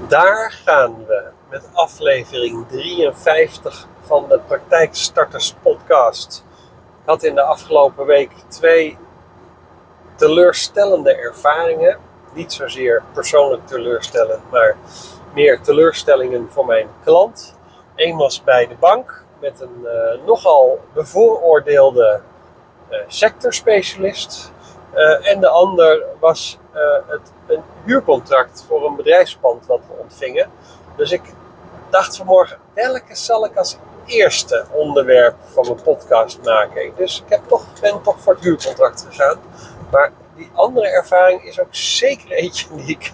Daar gaan we met aflevering 53 van de Praktijkstarters podcast. Ik had in de afgelopen week twee teleurstellende ervaringen. Niet zozeer persoonlijk teleurstellend, maar meer teleurstellingen voor mijn klant. Eén was bij de bank met een uh, nogal bevooroordeelde uh, sectorspecialist. Uh, en de ander was het, een huurcontract voor een bedrijfspand wat we ontvingen. Dus ik dacht vanmorgen, welke zal ik als eerste onderwerp van mijn podcast maken? Dus ik heb toch, ben toch voor het huurcontract gegaan. Maar die andere ervaring is ook zeker eentje die ik,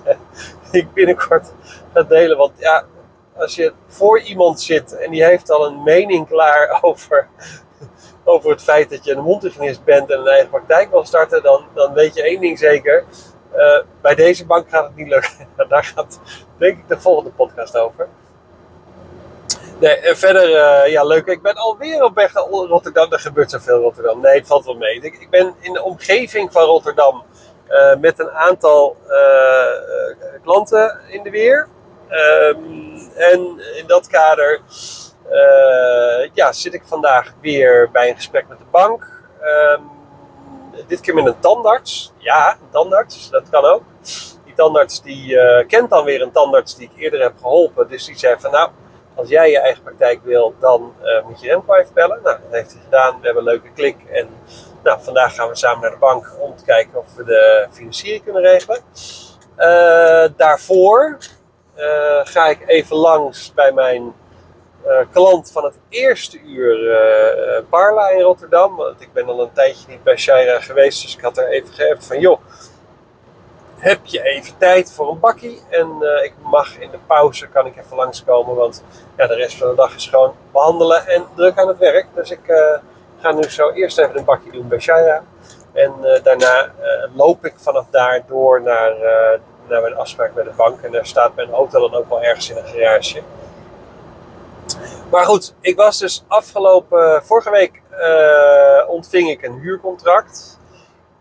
ik binnenkort ga delen. Want ja, als je voor iemand zit en die heeft al een mening klaar over, over het feit dat je een mondhygiënist bent en een eigen praktijk wil starten, dan, dan weet je één ding zeker. Uh, bij deze bank gaat het niet lukken. Daar gaat denk ik de volgende podcast over. Nee, en verder, uh, ja, leuk. Ik ben alweer op weg naar Rotterdam. Er gebeurt zoveel in Rotterdam. Nee, het valt wel mee. Ik, ben in de omgeving van Rotterdam met een aantal klanten in de weer. Um, en in dat kader ja, zit ik vandaag weer bij een gesprek met de bank. Um, dit keer met een tandarts. Ja, een tandarts, dat kan ook. Die tandarts die uh, kent dan weer een tandarts die ik eerder heb geholpen. Dus die zei van nou, als jij je eigen praktijk wil, dan uh, moet je Remco even bellen. Nou, dat heeft hij gedaan. We hebben een leuke klik. En nou, vandaag gaan we samen naar de bank om te kijken of we de financiering kunnen regelen. Uh, daarvoor ga ik even langs bij mijn klant van het eerste uur uh, Barla in Rotterdam. Want ik ben al een tijdje niet bij Shaira geweest, dus ik had er even geappt van joh, heb je even tijd voor een bakkie? En ik mag in de pauze, kan ik even langskomen, want ja, de rest van de dag is gewoon behandelen en druk aan het werk. Dus ik ga nu zo eerst even een bakkie doen bij Shaira. En daarna loop ik vanaf daar door naar, naar mijn afspraak bij de bank. En daar staat mijn auto dan ook wel ergens in een garage. Maar goed, ik was dus afgelopen, vorige week uh, ontving ik een huurcontract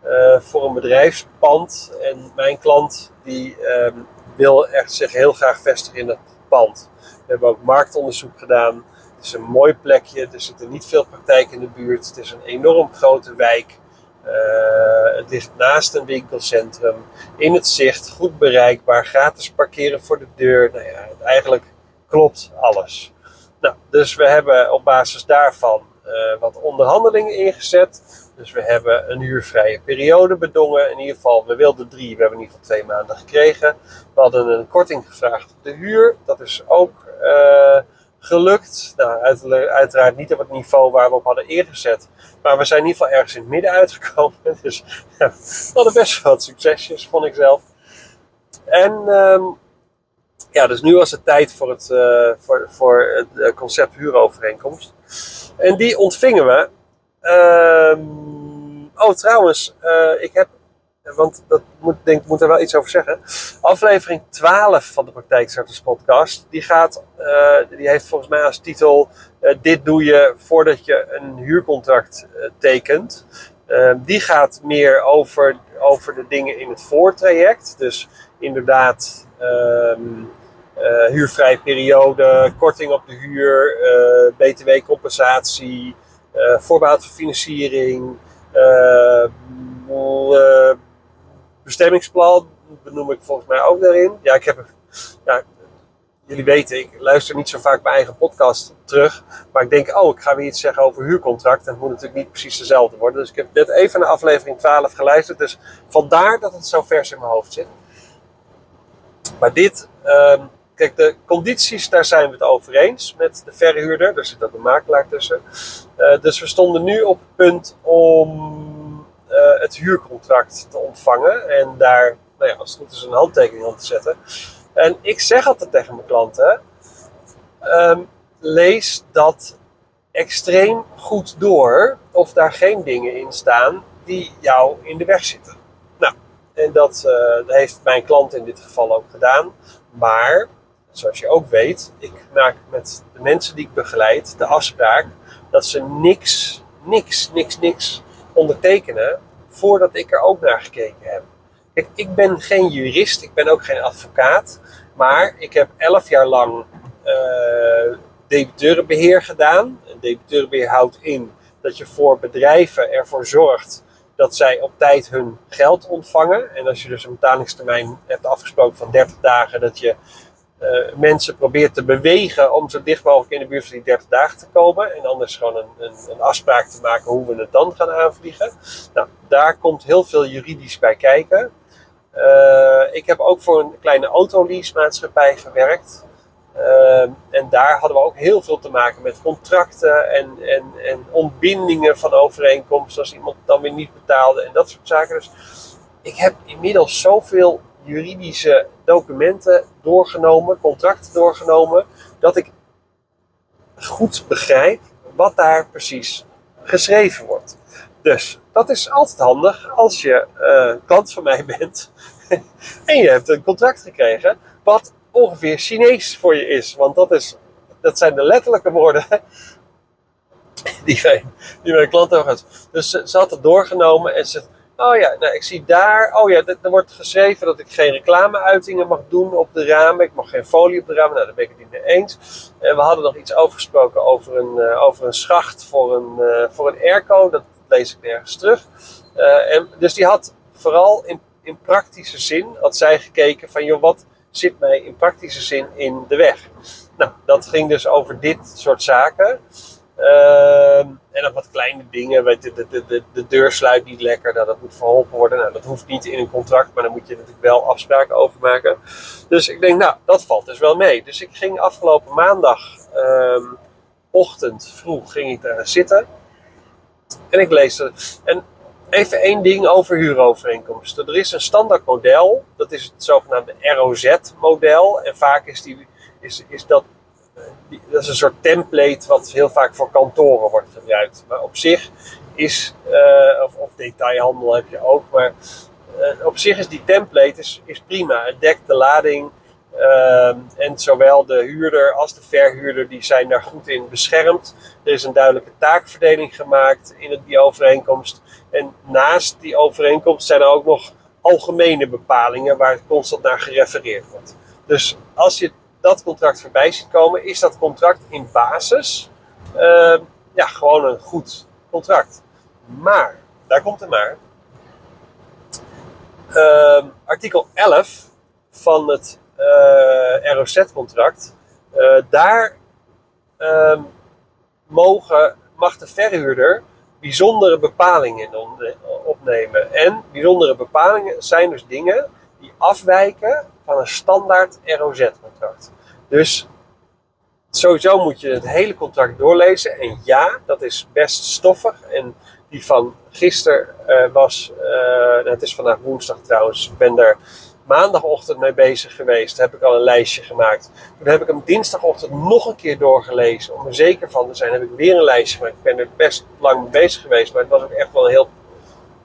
uh, voor een bedrijfspand. En mijn klant die um, wil echt zich heel graag vestigen in dat pand. We hebben ook marktonderzoek gedaan. Het is een mooi plekje, er zitten niet veel praktijk in de buurt. Het is een enorm grote wijk. Uh, het ligt naast een winkelcentrum, in het zicht, goed bereikbaar, gratis parkeren voor de deur. Nou ja, eigenlijk klopt alles. Nou, dus we hebben op basis daarvan uh, wat onderhandelingen ingezet. Dus we hebben een huurvrije periode bedongen. In ieder geval, we wilden drie, we hebben in ieder geval twee maanden gekregen. We hadden een korting gevraagd op de huur. Dat is ook uh, gelukt. Nou, uiteraard niet op het niveau waar we op hadden ingezet. Maar we zijn in ieder geval ergens in het midden uitgekomen. Dus we hadden best wat succesjes, vond ik zelf. En um, ja, dus nu was het tijd voor het, uh, voor, voor het eh, concept huurovereenkomst. En die ontvingen we. Um, oh, trouwens, uh, ik heb, want dat moet, denk, moet er wel iets over zeggen. Aflevering 12 van de Praktijkstarters podcast, die, gaat, die heeft volgens mij als titel: Dit doe je voordat je een huurcontract tekent. Uh, die gaat meer over, over de dingen in het voortraject. Dus inderdaad, um, uh, huurvrije periode, korting op de huur, eh, btw-compensatie, uh, eh, voorbehoud voor financiering, bestemmingsplan benoem ik volgens mij ook daarin. Ja, ik heb, ja, jullie weten, ik luister niet zo vaak mijn eigen podcast terug. Maar ik denk, oh, ik ga weer iets zeggen over huurcontract. En het moet natuurlijk niet precies dezelfde worden. Dus ik heb net even naar aflevering 12 geluisterd. Dus vandaar dat het zo vers in mijn hoofd zit. Maar dit, um, Kijk, de condities, daar zijn we het over eens met de verhuurder. Er zit ook een makelaar tussen. Uh, dus we stonden nu op het punt om uh, het huurcontract te ontvangen. En daar, nou ja, als het goed is, een handtekening op te zetten. En ik zeg altijd tegen mijn klanten: um, lees dat extreem goed door of daar geen dingen in staan die jou in de weg zitten. Nou, en dat, dat heeft mijn klant in dit geval ook gedaan. Maar zoals je ook weet, ik maak met de mensen die ik begeleid de afspraak dat ze niks, niks, niks, niks ondertekenen voordat ik er ook naar gekeken heb. Ik ben geen jurist, ik ben ook geen advocaat. Maar ik heb elf jaar lang uh, debiteurenbeheer gedaan. En debiteurenbeheer houdt in dat je voor bedrijven ervoor zorgt dat zij op tijd hun geld ontvangen. En als je dus een betalingstermijn hebt afgesproken van 30 dagen, dat je uh, mensen probeert te bewegen om zo dicht mogelijk in de buurt van die 30 dagen te komen. En anders gewoon een, een, een, afspraak te maken hoe we het dan gaan aanvliegen. Nou, daar komt heel veel juridisch bij kijken. Uh, ik heb ook voor een kleine autoleasemaatschappij gewerkt. Uh, en daar hadden we ook heel veel te maken met contracten en, en, en ontbindingen van overeenkomsten als iemand dan weer niet betaalde en dat soort zaken. Dus ik heb inmiddels zoveel juridische documenten doorgenomen, contracten doorgenomen, dat ik goed begrijp wat daar precies geschreven wordt. Dus dat is altijd handig als je uh, klant van mij bent en je hebt een contract gekregen wat ongeveer Chinees voor je is. Want dat, is, dat zijn de letterlijke woorden die mijn, die mijn klant hebben Dus ze, had het doorgenomen en ze oh ja, nou, ik zie daar, oh ja, er wordt geschreven dat ik geen reclameuitingen mag doen op de ramen. Ik mag geen folie op de ramen, nou daar ben ik het niet mee eens. En we hadden nog iets overgesproken over een, uh, over een schacht voor een, uh, voor een airco, dat lees ik nergens terug. En, dus die had vooral in, in praktische zin, had zij gekeken van, joh, wat zit mij in praktische zin in de weg? Nou, dat ging dus over dit soort zaken. Uh, en nog wat kleine dingen. De, de, de, de, deur sluit niet lekker, dat, dat moet verholpen worden. Nou, dat hoeft niet in een contract, maar dan moet je natuurlijk wel afspraken over maken. Dus ik denk, nou, dat valt dus wel mee. Dus ik ging afgelopen maandag uh, ochtend vroeg ging ik daar zitten. En ik lees het. En even één ding over huurovereenkomsten. Er is een standaard model, dat is het zogenaamde ROZ-model. En vaak is, die, is, is dat, dat is een soort template wat heel vaak voor kantoren wordt gebruikt. Maar op zich is, uh, of, of, detailhandel heb je ook, maar uh, op zich is die template is, is prima. Het dekt de lading Ehm, en zowel de huurder als de verhuurder die zijn daar goed in beschermd. Er is een duidelijke taakverdeling gemaakt in die overeenkomst. En naast die overeenkomst zijn er ook nog algemene bepalingen waar constant naar gerefereerd wordt. Dus als je dat contract voorbij ziet komen, is dat contract in basis uh, ja, gewoon een goed contract. Maar, daar komt het maar. Uh, artikel 11 van het uh, ROZ-contract, uh, daar uh, mogen, mag de verhuurder bijzondere bepalingen opnemen. En bijzondere bepalingen zijn dus dingen die afwijken van een standaard ROZ-contract. Dus sowieso moet je het hele contract doorlezen. En ja, dat is best stoffig. En die van gisteren uh, was, het is vandaag woensdag trouwens, ik ben daar maandagochtend mee bezig geweest. Heb ik al een lijstje gemaakt. Toen heb ik hem dinsdagochtend nog een keer doorgelezen. Om er zeker van te zijn, heb ik weer een lijstje gemaakt. Ik ben er best lang mee bezig geweest. Maar het was ook echt wel een heel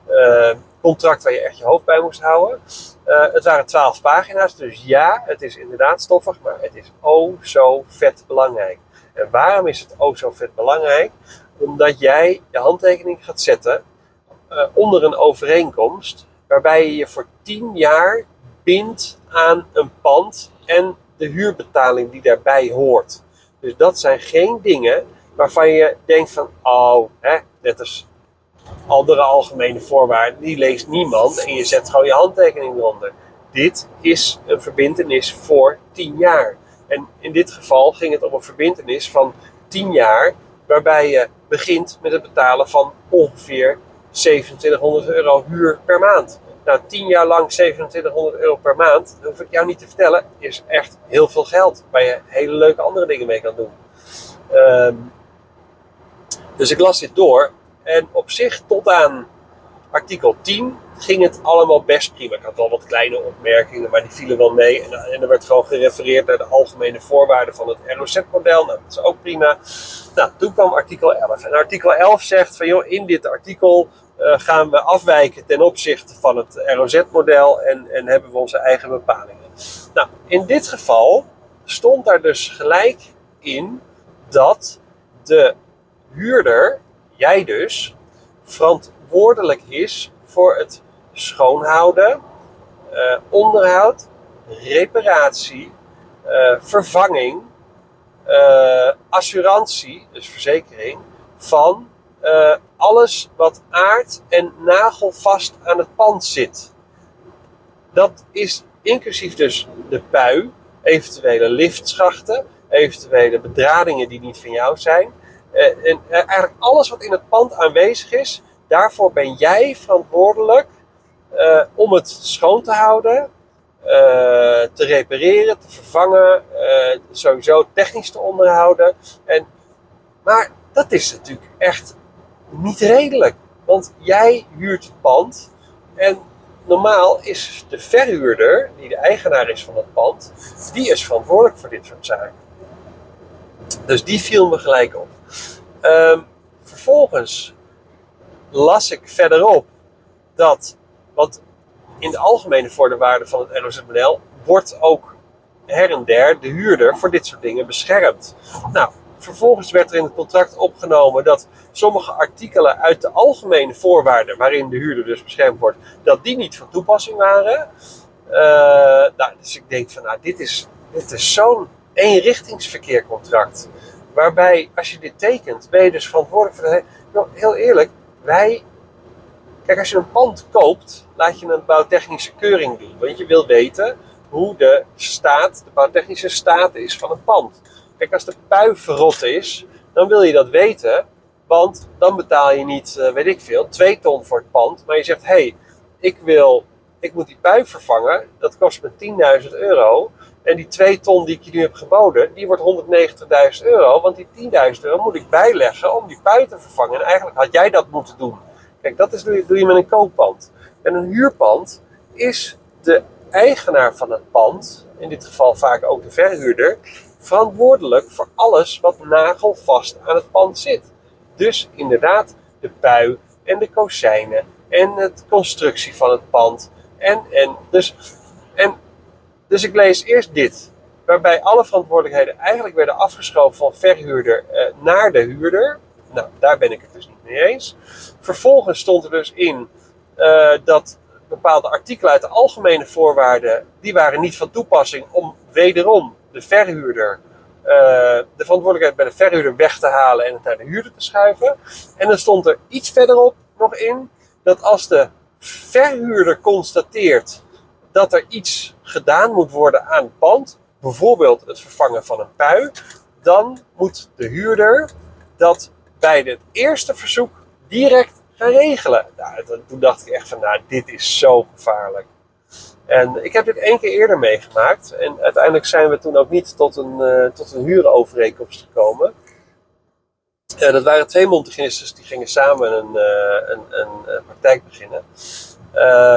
uh, contract waar je echt je hoofd bij moest houden. Uh, het waren twaalf pagina's. Dus ja, het is inderdaad stoffig. Maar het is oh zo vet belangrijk. En waarom is het oh zo vet belangrijk? Omdat jij je handtekening gaat zetten uh, onder een overeenkomst waarbij je je voor 10 jaar bindt aan een pand en de huurbetaling die daarbij hoort. Dus dat zijn geen dingen waarvan je denkt van, oh, hè, net als andere algemene voorwaarden, die leest niemand en je zet gewoon je handtekening eronder. Dit is een verbindenis voor 10 jaar. En in dit geval ging het om een verbindenis van 10 jaar, waarbij je begint met het betalen van ongeveer 2700 euro huur per maand. Nou, 10 jaar lang 2700 euro per maand, dat hoef ik jou niet te vertellen, is echt heel veel geld. Waar je hele leuke andere dingen mee kan doen. Um, dus ik las dit door. En op zich tot aan artikel 10 ging het allemaal best prima. Ik had wel wat kleine opmerkingen, maar die vielen wel mee. En, en er werd gewoon gerefereerd naar de algemene voorwaarden van het ROZ-model. Nou, dat is ook prima. Nou, toen kwam artikel 11. En artikel 11 zegt van, joh, in dit artikel uh, gaan we afwijken ten opzichte van het ROZ-model en, en hebben we onze eigen bepalingen. Nou, in dit geval stond daar dus gelijk in dat de huurder, jij dus, verantwoordelijk is voor het schoonhouden eh, onderhoud, reparatie, eh, vervanging, uh, assurantie, dus verzekering, van alles wat aard en nagelvast aan het pand zit. Dat is inclusief dus de pui, eventuele liftschachten, eventuele bedradingen die niet van jou zijn. En eigenlijk alles wat in het pand aanwezig is, daarvoor ben jij verantwoordelijk uh, om het schoon te houden, te repareren, te vervangen, sowieso technisch te onderhouden. En, maar dat is natuurlijk echt niet redelijk. Want jij huurt het pand en normaal is de verhuurder, die de eigenaar is van het pand, die is verantwoordelijk voor dit soort zaken. Dus die viel me gelijk op. Um, vervolgens las ik verderop dat want in de algemene voorwaarden van het ROZ-model wordt ook her en der de huurder voor dit soort dingen beschermd. Nou, vervolgens werd er in het contract opgenomen dat sommige artikelen uit de algemene voorwaarden, waarin de huurder dus beschermd wordt, dat die niet van toepassing waren. Uh, nou, dus ik denk van, nou, dit is, dit is zo'n eenrichtingsverkeercontract. Waarbij, als je dit tekent, ben je dus verantwoordelijk voor. Nou, heel eerlijk, wij Kijk, als je een pand koopt, laat je een bouwtechnische keuring doen. Want je wil weten hoe de staat, de bouwtechnische staat is van het pand. Kijk, als de pui verrot is, dan wil je dat weten. Want dan betaal je niet, uh, weet ik veel, 2 ton voor het pand. Maar je zegt, hé, hey, ik wil, ik moet die pui vervangen. Dat kost me 10.000 euro. En die 2 ton die ik je nu heb geboden, die wordt 190.000 euro. Want die 10.000 euro moet ik bijleggen om die pui te vervangen. En eigenlijk had jij dat moeten doen. Kijk, dat is, doe, je, met een kooppand. En een huurpand is de eigenaar van het pand, in dit geval vaak ook de verhuurder, verantwoordelijk voor alles wat nagelvast aan het pand zit. Dus inderdaad de pui en de kozijnen en de constructie van het pand. En, en, dus, en, dus ik lees eerst dit, waarbij alle verantwoordelijkheden eigenlijk werden afgeschoven van verhuurder eh, naar de huurder. Nou, daar ben ik het dus niet mee eens. Vervolgens stond er dus in uh, dat bepaalde artikelen uit de algemene voorwaarden, die waren niet van toepassing om wederom de verhuurder, uh, de verantwoordelijkheid bij de verhuurder weg te halen en het naar de huurder te schuiven. En dan stond er iets verderop nog in dat als de verhuurder constateert dat er iets gedaan moet worden aan het pand, bijvoorbeeld het vervangen van een pui, dan moet de huurder dat bij het eerste verzoek direct gaan regelen. Nou, toen dacht ik echt van, nou, dit is zo gevaarlijk. En ik heb dit één keer eerder meegemaakt. En uiteindelijk zijn we toen ook niet tot een, uh, tot een huurovereenkomst gekomen. Uh, dat waren twee Monteginisten die gingen samen een, uh, een, een, praktijk beginnen.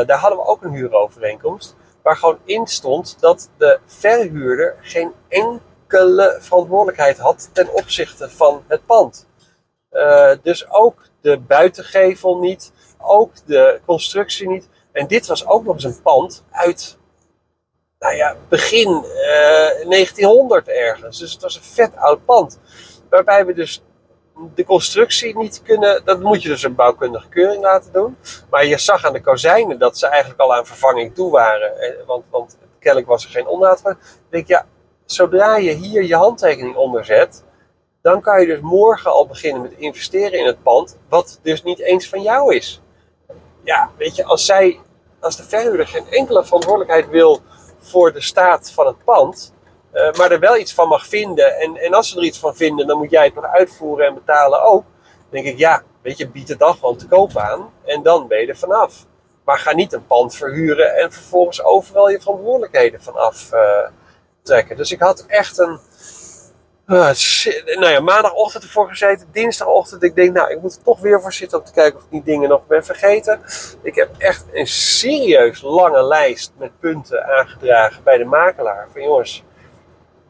Daar hadden we ook een huurovereenkomst. Waar gewoon in stond dat de verhuurder geen enkele verantwoordelijkheid had ten opzichte van het pand. Uh, dus ook de buitengevel niet, ook de constructie niet. En dit was ook nog eens een pand uit, nou ja, begin uh, eh, 1900 ergens. Dus het was een vet oud pand. Waarbij we dus de constructie niet kunnen, dat moet je dus een bouwkundige keuring laten doen. Maar je zag aan de kozijnen dat ze eigenlijk al aan vervanging toe waren. Want, want kennelijk was er geen onderhoud van. Denk, ja, zodra je hier je handtekening onder zet, dan kan je dus morgen al beginnen met investeren in het pand, wat dus niet eens van jou is. Ja, weet je, als zij, als de verhuurder geen enkele verantwoordelijkheid wil voor de staat van het pand, uh, maar er wel iets van mag vinden, en, en als ze er iets van vinden, dan moet jij het nog uitvoeren en betalen ook. Denk ik, ja, weet je, bied het dan gewoon te koop aan en dan ben je er vanaf. Maar ga niet een pand verhuren en vervolgens overal je verantwoordelijkheden vanaf uh, trekken. Dus ik had echt een, uh, nou ja, maandagochtend ervoor gezeten, dinsdagochtend. Ik denk, nou, ik moet er toch weer voor zitten om te kijken of ik die dingen nog ben vergeten. Ik heb echt een serieus lange lijst met punten aangedragen bij de makelaar. Van jongens,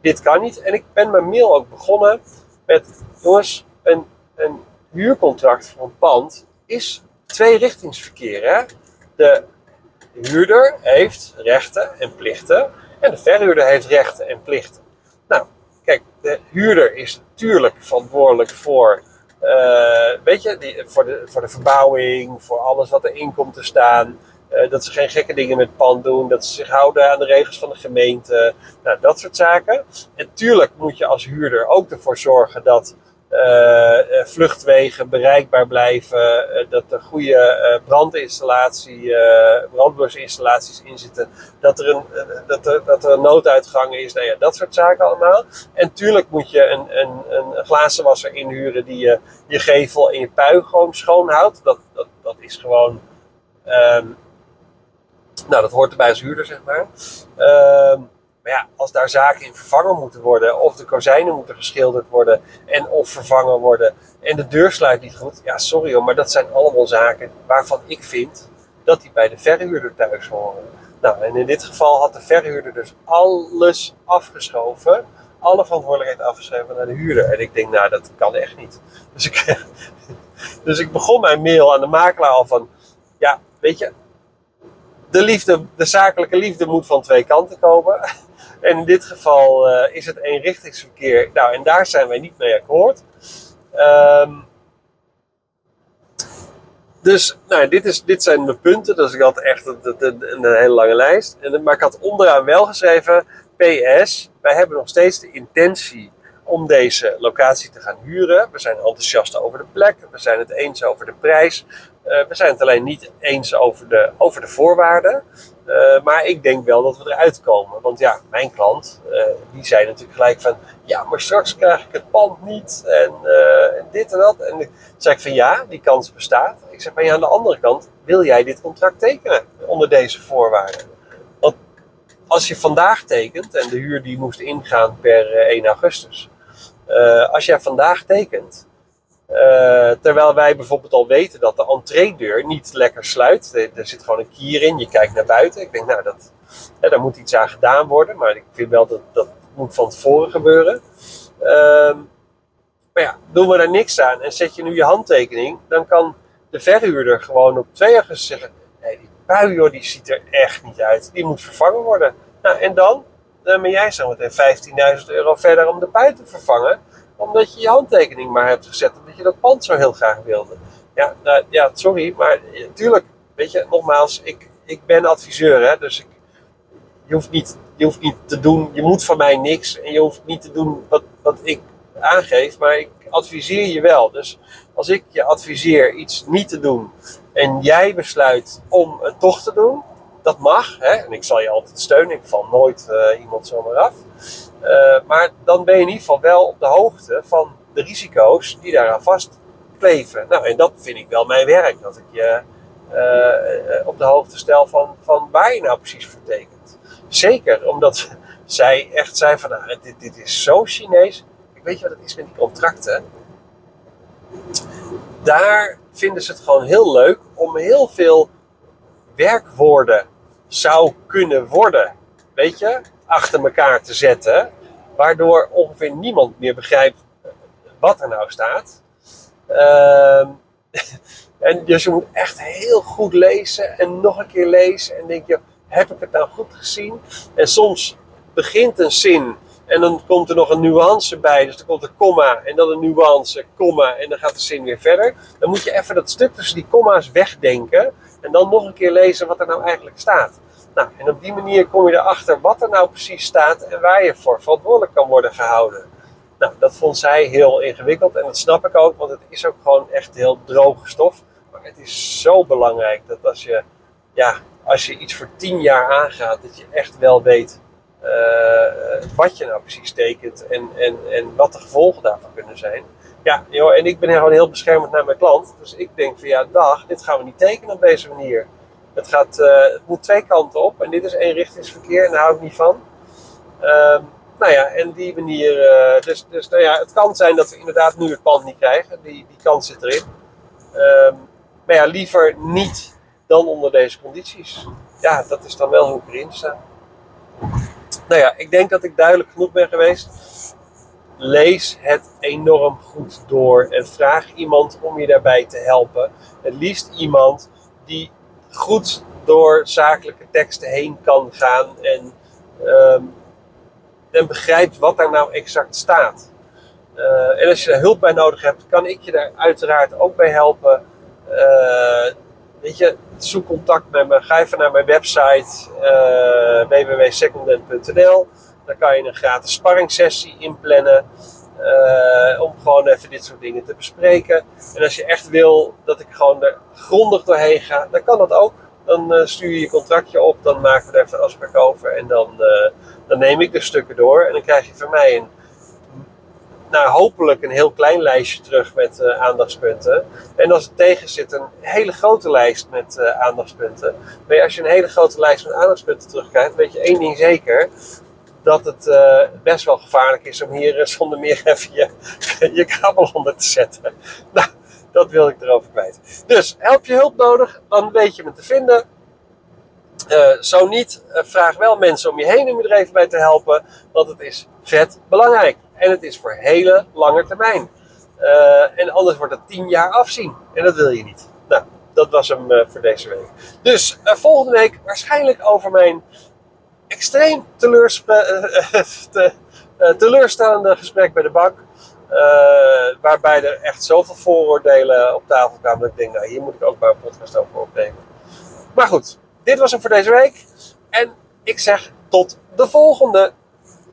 dit kan niet. En ik ben mijn mail ook begonnen met, jongens, een, een huurcontract voor een pand is tweerichtingsverkeer. Hè? De huurder heeft rechten en plichten en de verhuurder heeft rechten en plichten. Nou, Kijk, de huurder is natuurlijk verantwoordelijk voor, uh, weet je, die, voor, de, voor de verbouwing, voor alles wat erin komt te staan. Eh, dat ze geen gekke dingen met pand doen. Dat ze zich houden aan de regels van de gemeente. Nou, dat soort zaken. En tuurlijk moet je als huurder ook ervoor zorgen dat uh, vluchtwegen bereikbaar blijven. Dat er goede brandinstallatie, brandblusinstallaties in zitten. Dat er, een, dat, er, dat er een nooduitgang is. Nou ja, dat soort zaken allemaal. En tuurlijk moet je een, een, een glazenwasser inhuren die je, je gevel en je pui gewoon schoon houdt. Dat, dat, dat is gewoon Um, nou, dat hoort erbij als huurder, zeg maar. Um, maar ja, als daar zaken in vervangen moeten worden, of de kozijnen moeten geschilderd worden en of vervangen worden, en de deur sluit niet goed, ja, sorry hoor, maar dat zijn allemaal zaken waarvan ik vind dat die bij de verhuurder thuis horen. Nou, en in dit geval had de verhuurder dus alles afgeschoven, alle verantwoordelijkheid afgeschoven naar de huurder. En ik denk, nou, dat kan echt niet. Dus ik, dus ik begon mijn mail aan de makelaar al van, ja, weet je, de liefde, de zakelijke liefde moet van twee kanten komen. En in dit geval uh, is het eenrichtingsverkeer. Nou, en daar zijn wij niet mee akkoord. Um, dus nou, dit, is, dit zijn mijn punten. Dus ik had echt een, een, een hele lange lijst. En, maar ik had onderaan wel geschreven: PS, wij hebben nog steeds de intentie om deze locatie te gaan huren. We zijn enthousiast over de plek. We zijn het eens over de prijs. Uh, we zijn het alleen niet eens over de, over de voorwaarden. Uh, maar ik denk wel dat we eruit komen. Want ja, mijn klant, uh, die zei natuurlijk gelijk van... Ja, maar straks krijg ik het pand niet. En, dit en dat. En toen zei ik van ja, die kans bestaat. Ik zeg, maar ja, aan de andere kant... Wil jij dit contract tekenen onder deze voorwaarden? Want als je vandaag tekent... En de huur die moest ingaan per 1 augustus... Als jij vandaag tekent, uh, terwijl wij bijvoorbeeld al weten dat de entreedeur niet lekker sluit. Er, zit gewoon een kier in, je kijkt naar buiten. Ik denk, nou, dat, hè, daar moet iets aan gedaan worden. Maar ik vind wel dat dat moet van tevoren gebeuren. Uh, maar ja, doen we daar niks aan en zet je nu je handtekening, dan kan de verhuurder gewoon op 2 augustus zeggen: nee, die bui die ziet er echt niet uit. Die moet vervangen worden. Nou, en dan? dan ben jij zo meteen 15.000 euro verder om de pui te vervangen. Omdat je je handtekening maar hebt gezet. Omdat je dat pand zo heel graag wilde. Ja, nou, ja sorry, maar natuurlijk, weet je, nogmaals, ik, ik ben adviseur. Hè, dus ik, je, hoeft niet, je hoeft niet te doen, je moet van mij niks. En je hoeft niet te doen wat, wat ik aangeef. Maar ik adviseer je wel. Dus als ik je adviseer iets niet te doen. En jij besluit om het toch te doen dat mag. Hè? En ik zal je altijd steunen. Ik val nooit uh, iemand zomaar af. Uh, maar dan ben je in ieder geval wel op de hoogte van de risico's die daaraan vastkleven. Nou, en dat vind ik wel mijn werk. Dat ik je uh, op de hoogte stel van, van waar je nou precies voor tekent. Zeker omdat zij echt zei van, nou, dit, dit is zo Chinees. Ik weet je wat het is met die contracten? Daar vinden ze het gewoon heel leuk om heel veel werkwoorden zou kunnen worden, weet je, achter elkaar te zetten, waardoor ongeveer niemand meer begrijpt wat er nou staat. Uh, en dus je moet echt heel goed lezen en nog een keer lezen en denk je, heb ik het nou goed gezien? En soms begint een zin en dan komt er nog een nuance bij. Dus er komt een komma en dan een nuance, komma en dan gaat de zin weer verder. Dan moet je even dat stuk tussen die komma's wegdenken. En dan nog een keer lezen wat er nou eigenlijk staat. Nou, en op die manier kom je erachter wat er nou precies staat en waar je voor verantwoordelijk kan worden gehouden. Nou, dat vond zij heel ingewikkeld en dat snap ik ook, want het is ook gewoon echt heel droge stof. Maar het is zo belangrijk dat als je, ja, als je iets voor tien jaar aangaat, dat je echt wel weet uh, wat je nou precies tekent en, en, en wat de gevolgen daarvan kunnen zijn. Ja, joh, en ik ben gewoon heel beschermend naar mijn klant. Dus ik denk van ja, dag, dit gaan we niet tekenen op deze manier. Het, gaat, uh, het moet twee kanten op en dit is eenrichtingsverkeer en daar hou ik niet van. Uh, nou ja, en die manier, uh, dus, dus nou ja, het kan zijn dat we inderdaad nu het pand niet krijgen. Die, die kans zit erin. Uh, maar ja, liever niet dan onder deze condities. Ja, dat is dan wel hoe ik erin sta. Nou ja, ik denk dat ik duidelijk genoeg ben geweest. Lees het enorm goed door en vraag iemand om je daarbij te helpen. Het liefst iemand die goed door zakelijke teksten heen kan gaan en, um, en begrijpt wat daar nou exact staat. Uh, en als je daar hulp bij nodig hebt, kan ik je daar uiteraard ook bij helpen. Uh, weet je, zoek contact met me. Ga even naar mijn website uh, www.secondhand.nl. Daar kan je een gratis sparringssessie inplannen. Uh, om gewoon even dit soort dingen te bespreken. En als je echt wil dat ik gewoon er grondig doorheen ga, dan kan dat ook. Dan uh, stuur je je contractje op, dan maken we er even een afspraak over. En dan, uh, dan neem ik de stukken door. En dan krijg je van mij een, nou, hopelijk een heel klein lijstje terug met aandachtspunten. En als het tegen zit, een hele grote lijst met aandachtspunten. Maar als je een hele grote lijst met aandachtspunten terugkrijgt, weet je één ding zeker dat het uh, best wel gevaarlijk is om hier uh, zonder meer even je, je kabel onder te zetten. Nou, dat wil ik erover kwijt. Dus, help je hulp nodig, dan weet je me te vinden. Uh, zo niet, vraag wel mensen om je heen om je er even bij te helpen, want het is vet belangrijk. En het is voor hele lange termijn. en anders wordt het tien jaar afzien. En dat wil je niet. Nou, dat was hem voor deze week. Dus volgende week waarschijnlijk over mijn extreem eh, eh, teleurstellende gesprek bij de bank. Waarbij er echt zoveel vooroordelen op tafel kwamen. Dat ik denk, nou, hier moet ik ook maar een podcast over opnemen. Maar goed, dit was het voor deze week. En ik zeg tot de volgende.